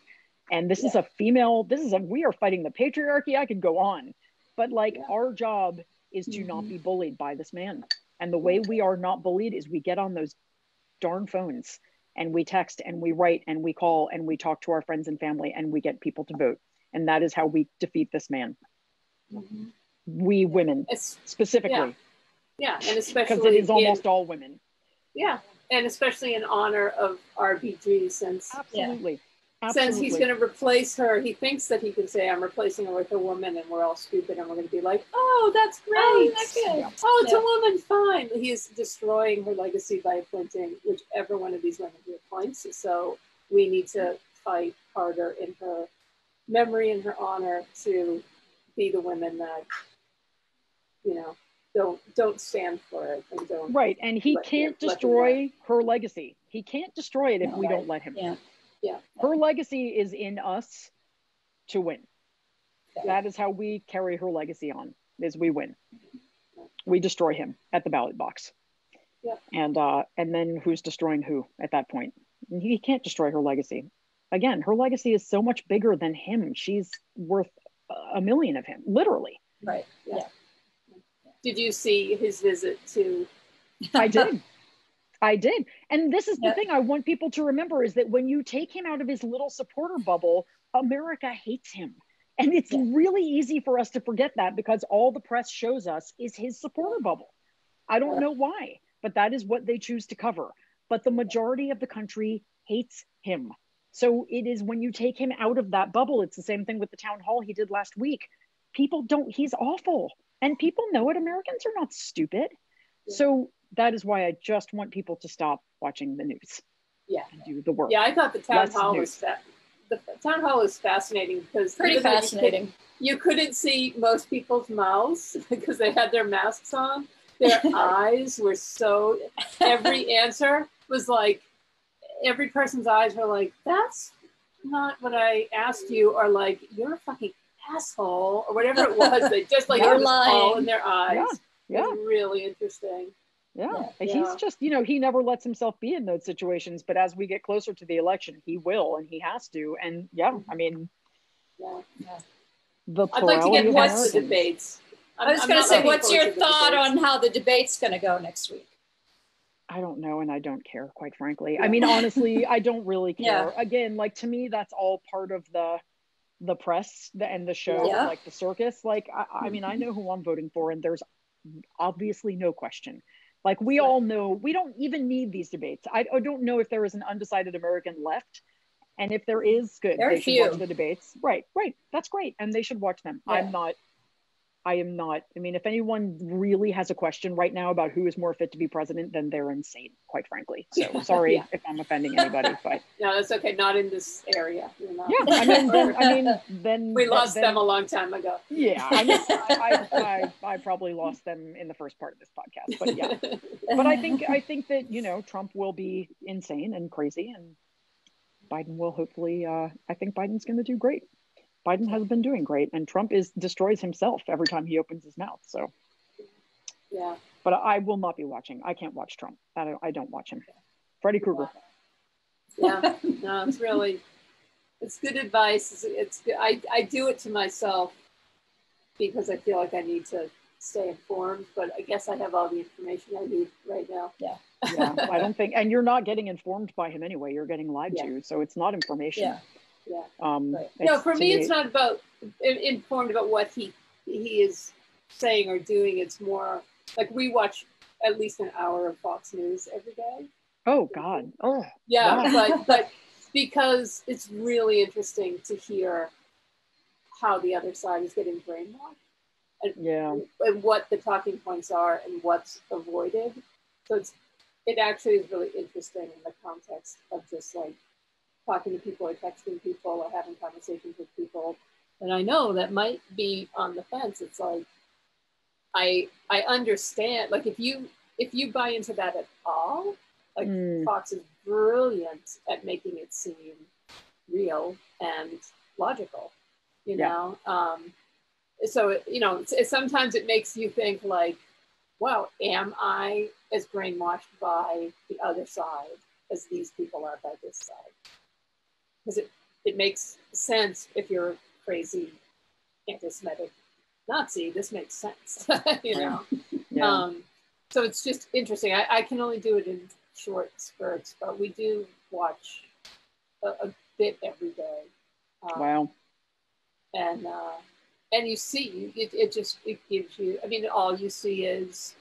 And this is a female, this is a, we are fighting the patriarchy. I could go on, but like our job is to mm-hmm. not be bullied by this man. And the way we are not bullied is we get on those darn phones and we text and we write and we call and we talk to our friends and family and we get people to vote. And that is how we defeat this man. Mm-hmm. We women it's, specifically. Yeah. yeah. And especially because it is almost in, all women. Yeah and especially in honor of RBG since absolutely. Yeah, since he's going to replace her, he thinks that he can say, "I'm replacing her with a woman," and we're all stupid, and we're going to be like, "Oh, that's oh, great! Oh, that's yeah. oh it's yeah. a woman, fine." He's destroying her legacy by appointing whichever one of these women he appoints. So we need to fight harder in her memory and her honor to be the women that you know don't don't stand for it and don't right and he can't destroy her legacy he can't destroy it if no, we right. don't let him yeah yeah her legacy is in us to win yeah. that is how we carry her legacy on is we win we destroy him at the ballot box yeah. and uh and then who's destroying who at that point he can't destroy her legacy again her legacy is so much bigger than him she's worth a million of him literally right yeah. yeah. Did you see his visit to? I did. I did. And this is the thing I want people to remember is that when you take him out of his little supporter bubble, America hates him. And it's yeah. really easy for us to forget that because all the press shows us is his supporter bubble. I don't know why, but that is what they choose to cover. But the majority of the country hates him. So it is when you take him out of that bubble, it's the same thing with the town hall he did last week. People don't, he's awful. And people know it. Americans are not stupid. Yeah. So that is why I just want people to stop watching the news. Yeah. And do the work. Yeah, I thought the town Less hall news. was fa- the town hall was fascinating because pretty fascinating. You, could, not see most people's mouths because they had their masks on. Their eyes were so every answer was like every person's eyes were like, that's not what I asked you, or like, you're a fucking asshole or whatever it was. They just like You're all in their eyes. Yeah, yeah. really interesting. Yeah. yeah. he's just you know he never lets himself be in those situations, but as we get closer to the election, he will and he has to. And yeah, I mean, yeah, yeah. The I'd like to get what's the debates. I'm, i was going to say, what's your thought on how the debate's going to go next week? I don't know, and I don't care, quite frankly. I mean, honestly, I don't really care. Yeah. Again, like to me, that's all part of the the press the and the show, yeah. like the circus. Like, I, I, mean, I know who I'm voting for, and there's obviously no question. Like, we all know we don't even need these debates. I, I don't know if there is an undecided American left. And if there is, good. There they should few. watch the debates. Right, right. That's great. And they should watch them. Yeah. I'm not I am not. I mean, if anyone really has a question right now about who is more fit to be president, then they're insane, quite frankly. So sorry yeah. if I'm offending anybody, but no, that's okay. Not in this area. Yeah, I mean, then, I mean, then we lost then, them a long time ago. Yeah, I, mean, I, I, I, I, probably lost them in the first part of this podcast, but yeah. But I think I think that you know Trump will be insane and crazy, and Biden will hopefully. Uh, I think Biden's going to do great. Biden has been doing great, and Trump is destroys himself every time he opens his mouth. So, yeah. But I will not be watching. I can't watch Trump. I don't, I don't watch him. Freddy Krueger. Yeah, no, it's really, it's good advice. It's, it's good. I, I do it to myself because I feel like I need to stay informed. But I guess I have all the information I need right now. Yeah. yeah, I don't think, and you're not getting informed by him anyway. You're getting lied Yeah. to, so it's not information. Yeah. Yeah. Um, Right. No, for me, it's not about informed about what he he is saying or doing. It's more like we watch at least an hour of Fox News every day. Oh God. Oh, Yeah, but but because it's really interesting to hear how the other side is getting brainwashed And, yeah. and what the talking points are and what's avoided. So it's it actually is really interesting in the context of just like talking to people or texting people or having conversations with people. And I know that might be on the fence. It's like I I understand like if you if you buy into that at all, like Mm. Fox is brilliant at making it seem real and logical, you Yeah. know. Um, so it, you know, it's, it, sometimes it makes you think like, "Wow, am I as brainwashed by the other side as these people are by this side?" Because it it makes sense if you're a crazy anti-Semitic Nazi. This makes sense, you know. Yeah. Um, so it's just interesting. I, I can only do it in short spurts, but we do watch a, a bit every day. Um, wow. And uh, and you see, it, it just it gives you. I mean, all you see is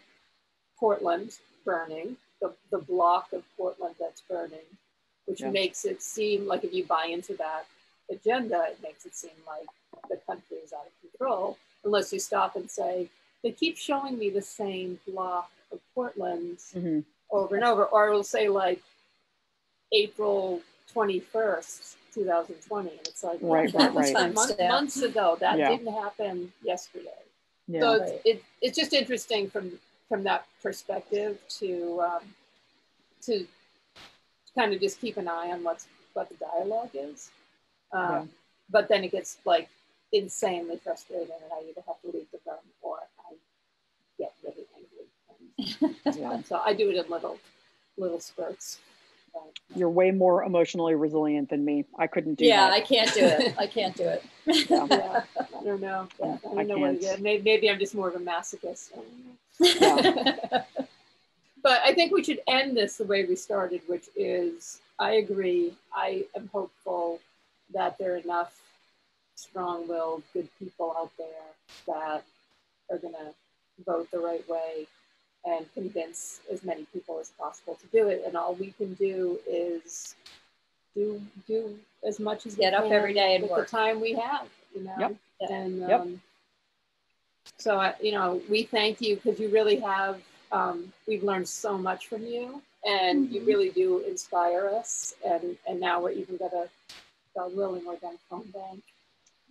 Portland burning, the the block of Portland that's burning, which Yeah. makes it seem like if you buy into that agenda, it makes it seem like the country is out of control. Unless you stop and say, they keep showing me the same block of Portland Mhm. over and over, or it'll say like April 21st, 2020. And it's like, Right, that right, right. months, months ago. That Yeah. didn't happen yesterday. Yeah. So Right. it's, it, it's just interesting from from that perspective to um, to kind of just keep an eye on what's what the dialogue is. Um, Yeah. But then it gets like insanely frustrating, and I either have to leave the room or I get really angry. And, yeah. so I do it in little little spurts. You're way more emotionally resilient than me. I couldn't do that. yeah, that. I can't do it. I can't do it. Yeah. yeah, I don't know. Yeah, I don't I know can't. is. Maybe, maybe I'm just more of a masochist. I don't know. Yeah. But I think we should end this the way we started, which is I agree. I am hopeful that there are enough strong willed, good people out there that are going to vote the right way and convince as many people as possible to do it. And all we can do is do do as much as Get we up can every day and with work. the time we have, you know. Yep. And Yep. um, so I, you know, we thank you because you really have. Um, we've learned so much from you, and you Mhm. really do inspire us. And and now we're even gonna, God willing, we're gonna phone bank,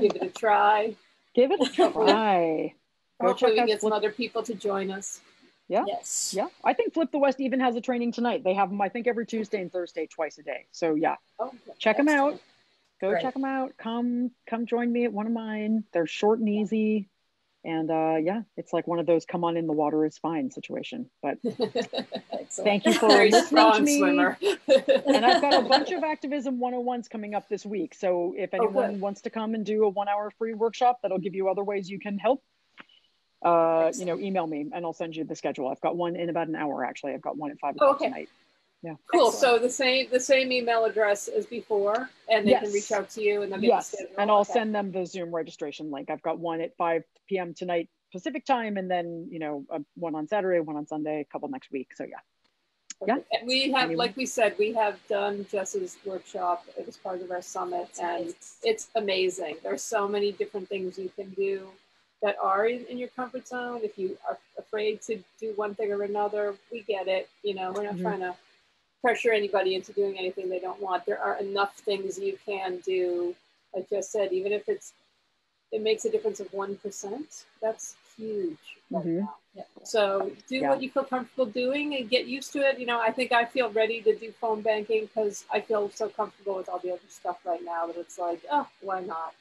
give it a try. Give it a try. Go Hopefully, check we out get some other people to join us. Yeah. Yes. Yeah, I think Flip the West even has a training tonight. They have them, I think, every Tuesday and Thursday, twice a day. So yeah, Oh, check them out. Go Great. check them out. Come, come join me at one of mine. They're short and easy, and uh, yeah, it's like one of those "come on in, the water is fine" situation. But thank you for Very listening to me. swimmer. and I've got a bunch of activism 101s coming up this week. So if Oh, anyone good. wants to come and do a one hour free workshop, that'll give you other ways you can help. Uh, you know, email me and I'll send you the schedule. I've got one in about an hour. Actually, I've got one at five o'clock Okay. tonight. Cool. Excellent. So the same the same email address as before, and they can reach out to you and they'll get Yes, the and I'll Okay. send them the Zoom registration link. I've got one at 5 p.m. tonight Pacific time, and then you know uh, one on Saturday, one on Sunday, a couple next week. So yeah, yeah. And we have, Anyone? like we said, we have done Jess's workshop. It was part of our summit, and it's amazing. There's so many different things you can do that are in, in your comfort zone. If you are afraid to do one thing or another, we get it. You know, we're not Mhm. trying to pressure anybody into doing anything they don't want. There are enough things you can do. Like Jess said, even if it's it makes a difference of one percent. That's huge right Mhm. now. Yeah. So do Yeah. what you feel comfortable doing and get used to it. You know, I think I feel ready to do phone banking because I feel so comfortable with all the other stuff right now that it's like, oh, why not?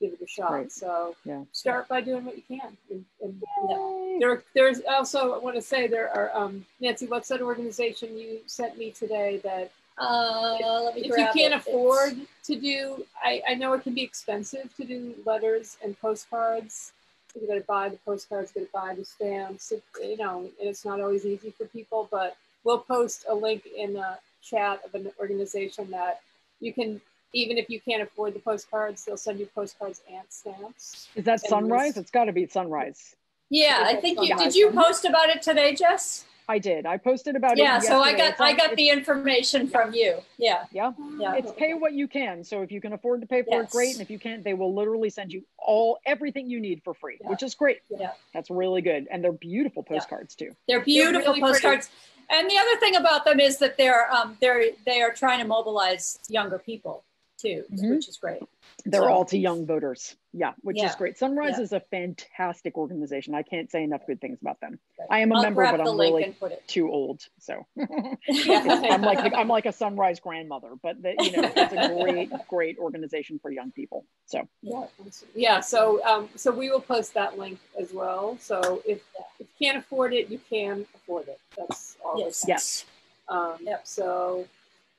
Give it a shot. Right. So yeah. start by doing what you can. And, and Yay. there, there's also I want to say there are um, Nancy. What's that organization you sent me today that Uh, let me if you can't it. It's- afford to do, I, I know it can be expensive to do letters and postcards. you're going to buy the postcards, you're going to buy the stamps. It, you know, it's not always easy for people, but we'll post a link in the chat of an organization that you can, even if you can't afford the postcards, they'll send you postcards and stamps. Is that Sunrise? It's got to be Sunrise. Yeah, I think you did. You post about it today, Jess? I did. I posted about yeah, it. Yeah, so I got I got the information from you. Yeah. Yeah. Yeah. It's pay what you can. So if you can afford to pay for yes. it, great. And if you can't, they will literally send you all everything you need for free, yeah. which is great. Yeah. That's really good. And they're beautiful postcards too. They're beautiful they're really postcards. Pretty. And the other thing about them is that they're um they're they are trying to mobilize younger people too, mm-hmm. which is great. They're so, all to young voters. Yeah, which yeah. is great. Sunrise yeah. is a fantastic organization. I can't say enough good things about them. Right. I am a I'll member, but I'm really too old. So I'm like I'm like a Sunrise grandmother. But the, you know, it's a great, great organization for young people. So yeah, yeah. So um, so we will post that link as well. So if, if you can't afford it, you can afford it. That's all. Yes. Yes. Um, yep. So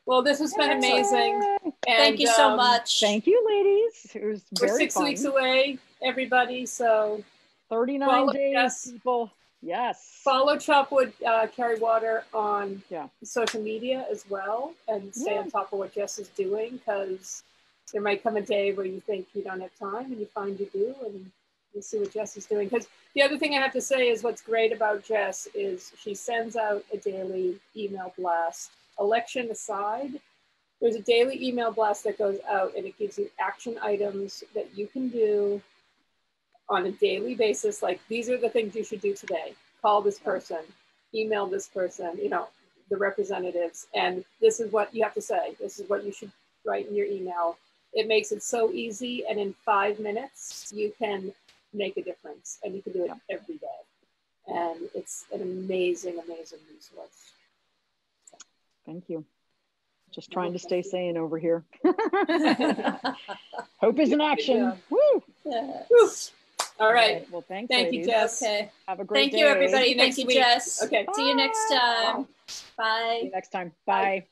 well, this has been amazing. And, Thank you so um, much. Thank you, ladies. It was very We're six fun. weeks away, everybody. So 39 follow, days, yes. people. Yes. Follow Chop Wood uh, Carry Water on yeah. social media as well and stay yeah. on top of what Jess is doing because there might come a day where you think you don't have time and you find you do and you see what Jess is doing. Because the other thing I have to say is what's great about Jess is she sends out a daily email blast election aside, there's a daily email blast that goes out and it gives you action items that you can do on a daily basis. Like these are the things you should do today. Call this person, email this person, you know, the representatives, and this is what you have to say. This is what you should write in your email. It makes it so easy, and in five minutes, you can make a difference, and you can do it every day. And it's an amazing, amazing resource. Thank you. Just trying to stay sane over here. Hope is in action. Woo! Yes. All right. Well, thanks. Thank ladies. you, Jess. Okay. Have a great day. Thank day. you, everybody. Thank you, Jess. Okay. See you next time. Bye. See you next time. Bye. Bye.